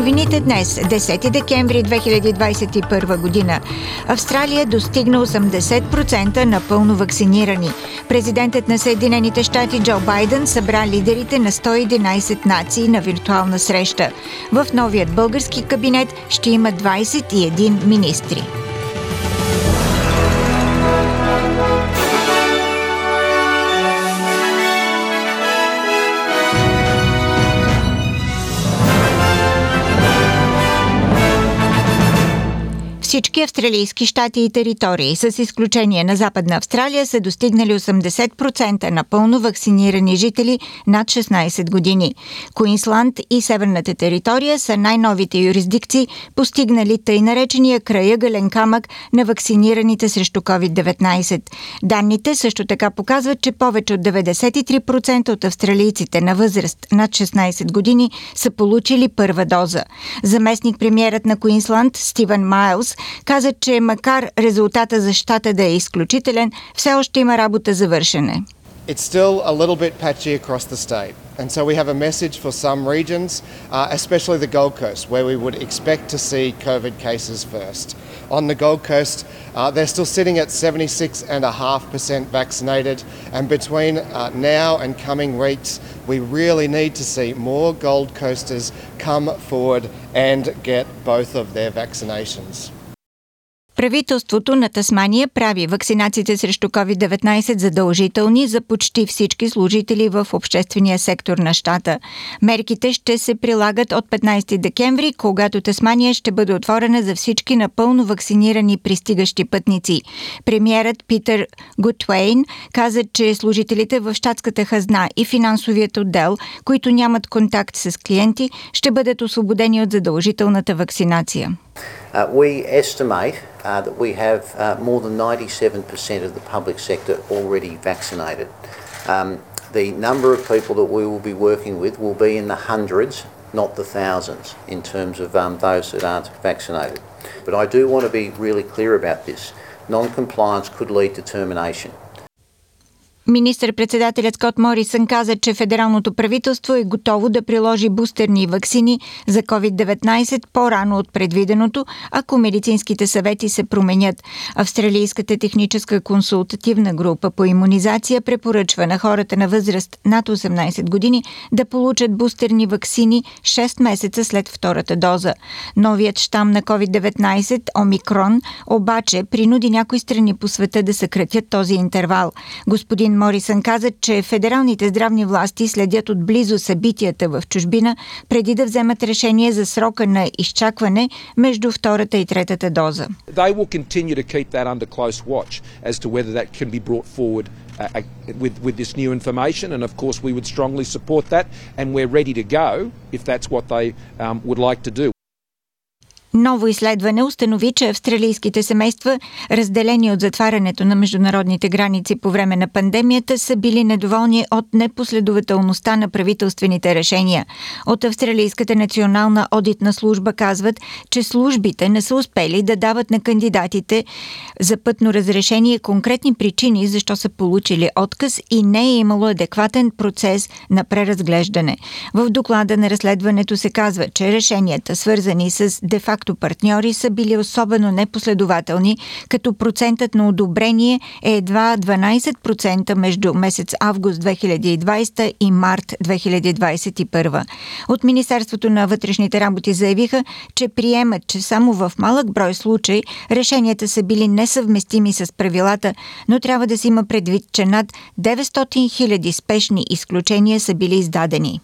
Новините днес, 10 декември 2021 година, Австралия достигна 80% на пълно вакцинирани. Президентът на Съединените щати Джо Байден събра лидерите на 111 нации на виртуална среща. В новият български кабинет ще има 21 министри. Всички австралийски щати и територии, с изключение на Западна Австралия, са достигнали 80% на пълно вакцинирани жители над 16 години. Куинсланд и Северната територия са най-новите юрисдикции, постигнали тъй наречения краягален камък на вакцинираните срещу COVID-19. Данните също така показват, че повече от 93% от австралийците на възраст над 16 години са получили първа доза. Заместник премьерът на Куинсланд Стивен Майлз каза, че макар резултата за щата да е изключителен, все още има работа за вършене. It's still a little bit patchy across the state. And so we have a message for some regions, uh, especially the Gold Coast, where we would expect to see COVID cases first. On the Gold Coast, uh, they're still sitting at 76.5% vaccinated. And between uh, now and coming weeks, we really need to see more Gold Coasters come forward and get both of their vaccinations. Правителството на Тасмания прави вакцинациите срещу COVID-19 задължителни за почти всички служители в обществения сектор на щата. Мерките ще се прилагат от 15 декември, когато Тасмания ще бъде отворена за всички напълно вакцинирани пристигащи пътници. Премьерът Питър Гутвейн каза, че служителите в щатската хазна и финансовият отдел, които нямат контакт с клиенти, ще бъдат освободени от задължителната вакцинация. Uh, we estimate uh, that we have uh, more than 97% of the public sector already vaccinated. Um, the number of people that we will be working with will be in the hundreds, not the thousands, in terms of um, those that aren't vaccinated. But I do want to be really clear about this. Non-compliance could lead to termination. Министър-председателят Скот Морисън каза, че федералното правителство е готово да приложи бустерни вакцини за COVID-19 по-рано от предвиденото, ако медицинските съвети се променят. Австралийската техническа консултативна група по иммунизация препоръчва на хората на възраст над 18 години да получат бустерни вакцини 6 месеца след втората доза. Новият щам на COVID-19, Омикрон, обаче принуди някои страни по света да съкратят този интервал. Господин Морисън каза, че федералните здравни власти следят отблизо събитията в чужбина, преди да вземат решение за срока на изчакване между втората и третата доза. They will continue to keep that under close watch as to whether that can be brought forward uh, with, with this new information. And of course, we would strongly support that, and we're ready to go if that's what they um, would like to do. Ново изследване установи, че австралийските семейства, разделени от затварянето на международните граници по време на пандемията, са били недоволни от непоследователността на правителствените решения. От Австралийската национална одитна служба казват, че службите не са успели да дават на кандидатите за пътно разрешение конкретни причини защо са получили отказ и не е имало адекватен процес на преразглеждане. В доклада на разследването се казва, че решенията, свързани с де-факто както партньори са били особено непоследователни, като процентът на одобрение е едва 12% между месец август 2020 и март 2021. От Министерството на вътрешните работи заявиха, че приемат, че само в малък брой случаи решенията са били несъвместими с правилата, но трябва да се има предвид, че над 900 000 спешни изключения са били издадени.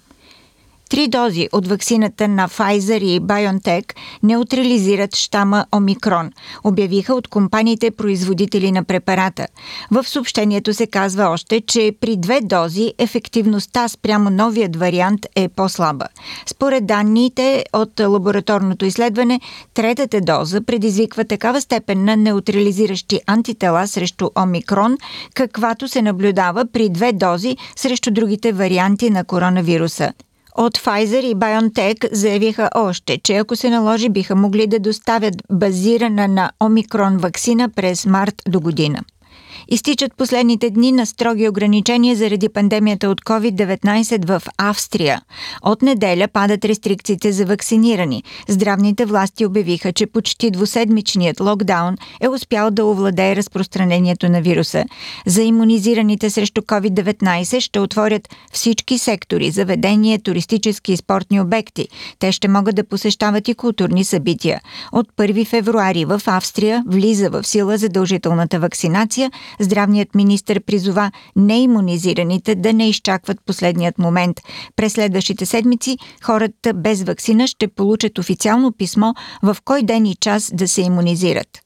Три дози от ваксината на Pfizer и BioNTech неутрализират щама Омикрон, обявиха от компаниите производители на препарата. В съобщението се казва още, че при две дози ефективността спрямо новият вариант е по-слаба. Според данните от лабораторното изследване, третата доза предизвиква такава степен на неутрализиращи антитела срещу Омикрон, каквато се наблюдава при две дози срещу другите варианти на коронавируса. От Pfizer и BioNTech заявиха още, че ако се наложи, биха могли да доставят базирана на омикрон вакцина през март до година. Изтичат последните дни на строги ограничения заради пандемията от COVID-19 в Австрия. От неделя падат рестрикциите за вакцинирани. Здравните власти обявиха, че почти двуседмичният локдаун е успял да овладее разпространението на вируса. За иммунизираните срещу COVID-19 ще отворят всички сектори, заведения, туристически и спортни обекти. Те ще могат да посещават и културни събития. От 1 февруари в Австрия влиза в сила задължителната вакцинация, Здравният министр призова неимунизираните да не изчакват последният момент. През следващите седмици хората без вакцина ще получат официално писмо в кой ден и час да се иммунизират.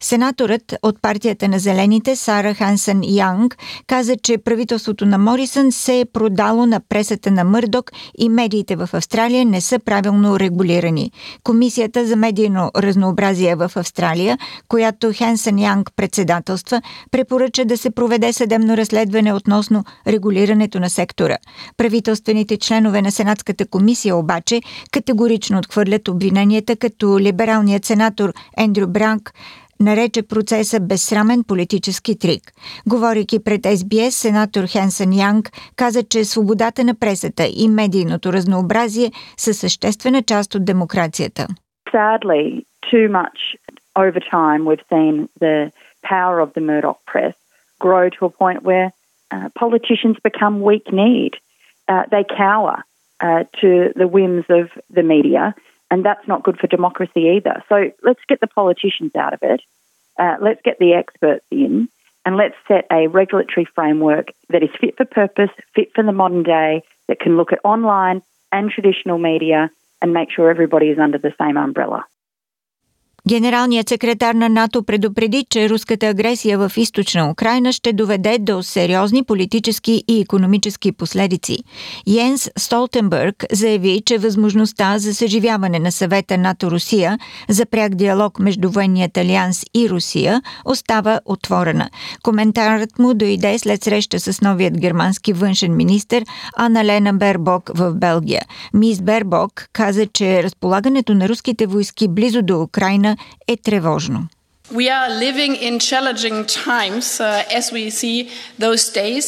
Сенаторът от партията на Зелените Сара Хансън Янг каза, че правителството на Морисън се е продало на пресата на Мърдок и медиите в Австралия не са правилно регулирани. Комисията за медийно разнообразие в Австралия, която Хансън Янг председателства, препоръча да се проведе съдебно разследване относно регулирането на сектора. Правителствените членове на Сенатската комисия обаче категорично отхвърлят обвиненията, като либералният сенатор Ендрю Бранк нарече процеса безсрамен политически трик. Говорейки пред СБС, сенатор Хенсън Янг каза, че свободата на пресата и медийното разнообразие са съществена част от демокрацията. Sadly, too much over time we've seen the power of the Murdoch press grow to a point where uh, politicians become weak-kneed. Uh, they cower uh, to the whims of the media and that's not good for democracy either. So let's get the politicians out of it. Uh, let's get the experts in, and let's set a regulatory framework that is fit for purpose, fit for the modern day, that can look at online and traditional media and make sure everybody is under the same umbrella. Генералният секретар на НАТО предупреди, че руската агресия в източна Украина ще доведе до сериозни политически и економически последици. Йенс Столтенбърг заяви, че възможността за съживяване на съвета НАТО-Русия за пряк диалог между военният алианс и Русия остава отворена. Коментарът му дойде след среща с новият германски външен министр Аналена Бербок в Белгия. Мис Бербок каза, че разполагането на руските войски близо до Украина е тревожно. We are living in challenging times uh, as we see those days.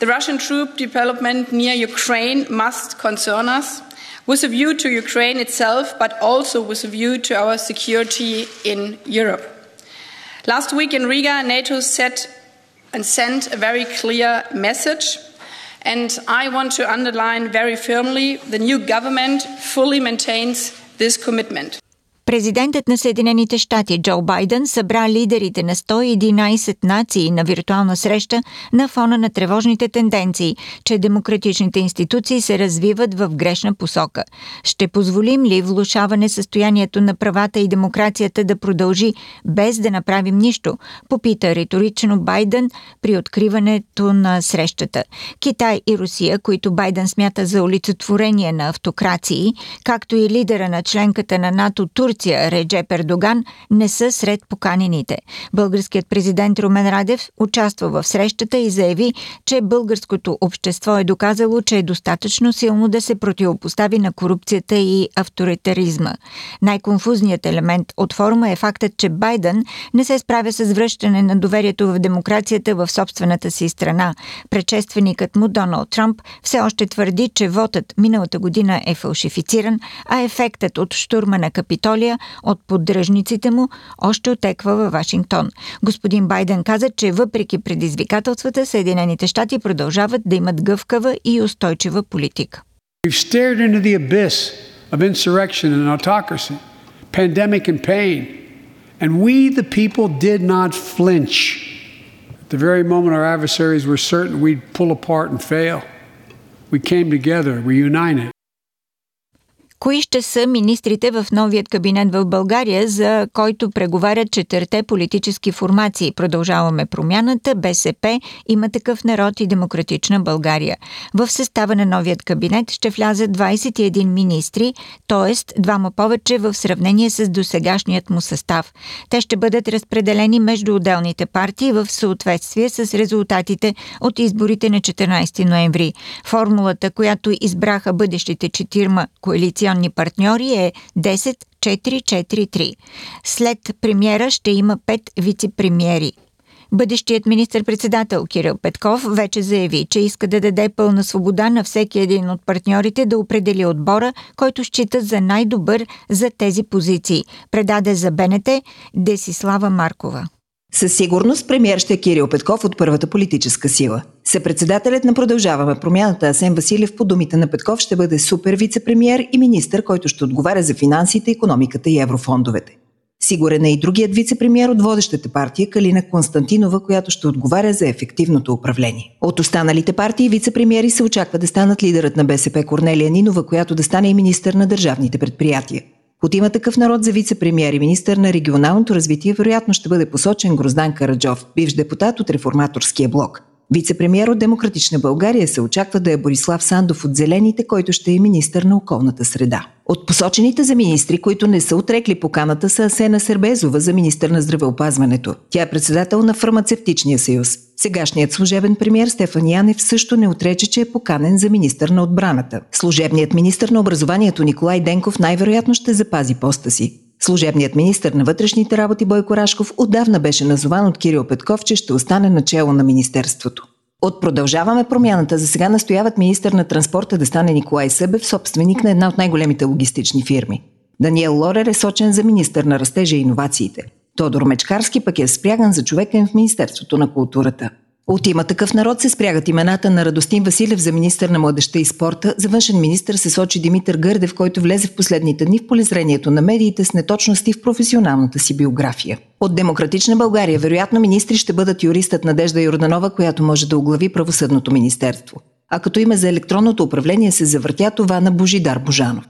The Russian troop development near Ukraine must concern us with a view to Ukraine itself, but also with a view to our security in Europe. Last week in Riga, NATO set and sent a very clear message. And I want to underline very firmly the new government fully maintains this commitment. Президентът на Съединените щати Джо Байден събра лидерите на 111 нации на виртуална среща на фона на тревожните тенденции, че демократичните институции се развиват в грешна посока. Ще позволим ли влушаване състоянието на правата и демокрацията да продължи без да направим нищо? Попита риторично Байден при откриването на срещата. Китай и Русия, които Байден смята за олицетворение на автокрации, както и лидера на членката на НАТО Турция, Турция Реджеп Ердоган не са сред поканените. Българският президент Румен Радев участва в срещата и заяви, че българското общество е доказало, че е достатъчно силно да се противопостави на корупцията и авторитаризма. Най-конфузният елемент от форума е фактът, че Байден не се справя с връщане на доверието в демокрацията в собствената си страна. Предшественикът му Доналд Трамп все още твърди, че вотът миналата година е фалшифициран, а ефектът от штурма на Капитолия Австралия от поддръжниците му още отеква във Вашингтон. Господин Байден каза, че въпреки предизвикателствата, Съединените щати продължават да имат гъвкава и устойчива политика. Pandemic and pain, and we, the people, did not flinch. At the very moment our adversaries were certain we'd pull apart and fail, we came together, we united. Кои ще са министрите в новият кабинет в България, за който преговарят четирте политически формации? Продължаваме промяната, БСП, има такъв народ и Демократична България. В състава на новият кабинет ще влязат 21 министри, т.е. двама повече в сравнение с досегашният му състав. Те ще бъдат разпределени между отделните партии в съответствие с резултатите от изборите на 14 ноември. Формулата, която избраха бъдещите четирма коалиции коалиционни партньори е 10-4-4-3. След премиера ще има 5 вице-премиери. Бъдещият министр-председател Кирил Петков вече заяви, че иска да даде пълна свобода на всеки един от партньорите да определи отбора, който считат за най-добър за тези позиции. Предаде за БНТ Десислава Маркова. Със сигурност премьер ще е Кирил Петков от първата политическа сила. Съпредседателят на Продължаваме промяната Асен Василев по думите на Петков ще бъде супер вице-премьер и министър, който ще отговаря за финансите, економиката и еврофондовете. Сигурен е и другият вице-премьер от водещата партия Калина Константинова, която ще отговаря за ефективното управление. От останалите партии вице-премьери се очаква да станат лидерът на БСП Корнелия Нинова, която да стане и министър на държавните предприятия. От има такъв народ за вице-премьер и министър на регионалното развитие вероятно ще бъде посочен Гроздан Караджов, бивш депутат от реформаторския блок. Вице-премьер от Демократична България се очаква да е Борислав Сандов от Зелените, който ще е министър на околната среда. От посочените за министри, които не са отрекли поканата, са Асена Сербезова за министър на здравеопазването. Тя е председател на Фармацевтичния съюз. Сегашният служебен премьер Стефан Янев също не отрече, че е поканен за министър на отбраната. Служебният министър на образованието Николай Денков най-вероятно ще запази поста си. Служебният министр на вътрешните работи Бойко Рашков отдавна беше назован от Кирил Петков, че ще остане начало на министерството. От продължаваме промяната. За сега настояват министър на транспорта да стане Николай Събев, собственик на една от най-големите логистични фирми. Даниел Лорер е сочен за министър на растежа и иновациите. Тодор Мечкарски пък е спряган за човека в Министерството на културата. От има такъв народ се спрягат имената на Радостин Василев за министър на младеща и спорта. За външен министр се сочи Димитър Гърдев, който влезе в последните дни в полезрението на медиите с неточности в професионалната си биография. От Демократична България вероятно министри ще бъдат юристът Надежда Йорданова, която може да оглави правосъдното министерство. А като име за електронното управление се завъртя това на Божидар Божанов.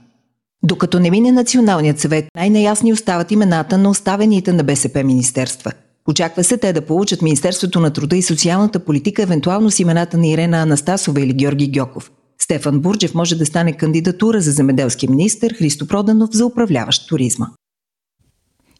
Докато не мине Националният съвет, най-наясни остават имената на оставените на БСП министерства – Очаква се те да получат Министерството на труда и социалната политика, евентуално с имената на Ирена Анастасова или Георги Гьоков. Стефан Бурджев може да стане кандидатура за земеделски министр, Христо Проданов за управляващ туризма.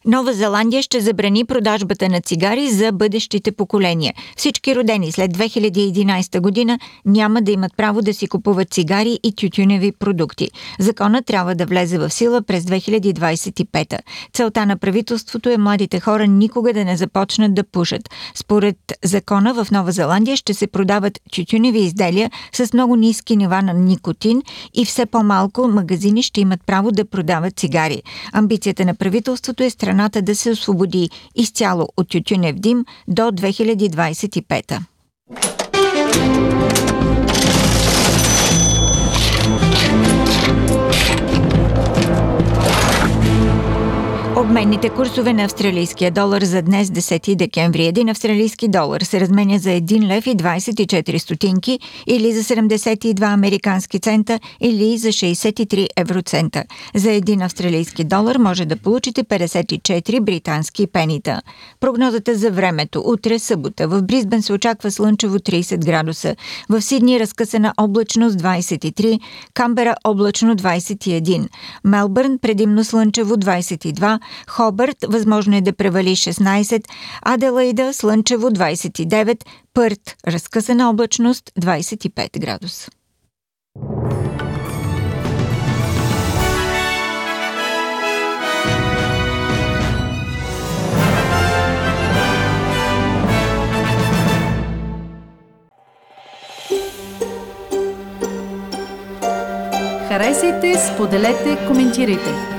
Нова Зеландия ще забрани продажбата на цигари за бъдещите поколения. Всички родени след 2011 година няма да имат право да си купуват цигари и тютюневи продукти. Закона трябва да влезе в сила през 2025. Целта на правителството е младите хора никога да не започнат да пушат. Според закона в Нова Зеландия ще се продават тютюневи изделия с много ниски нива на никотин и все по-малко магазини ще имат право да продават цигари. Амбицията на правителството е страна страната да се освободи изцяло от тютюнев дим до 2025. Обменните курсове на австралийския долар за днес 10 декември. Един австралийски долар се разменя за 1 лев и 24 стотинки или за 72 американски цента или за 63 евроцента. За един австралийски долар може да получите 54 британски пенита. Прогнозата за времето. Утре събота. В Бризбен се очаква слънчево 30 градуса. В Сидни разкъсана облачност 23, Камбера облачно 21, Мелбърн предимно слънчево 22, Хобърт възможно е да превали 16, Аделаида слънчево 29, Пърт разкъсана облачност 25 градуса. Харесайте, споделете, коментирайте.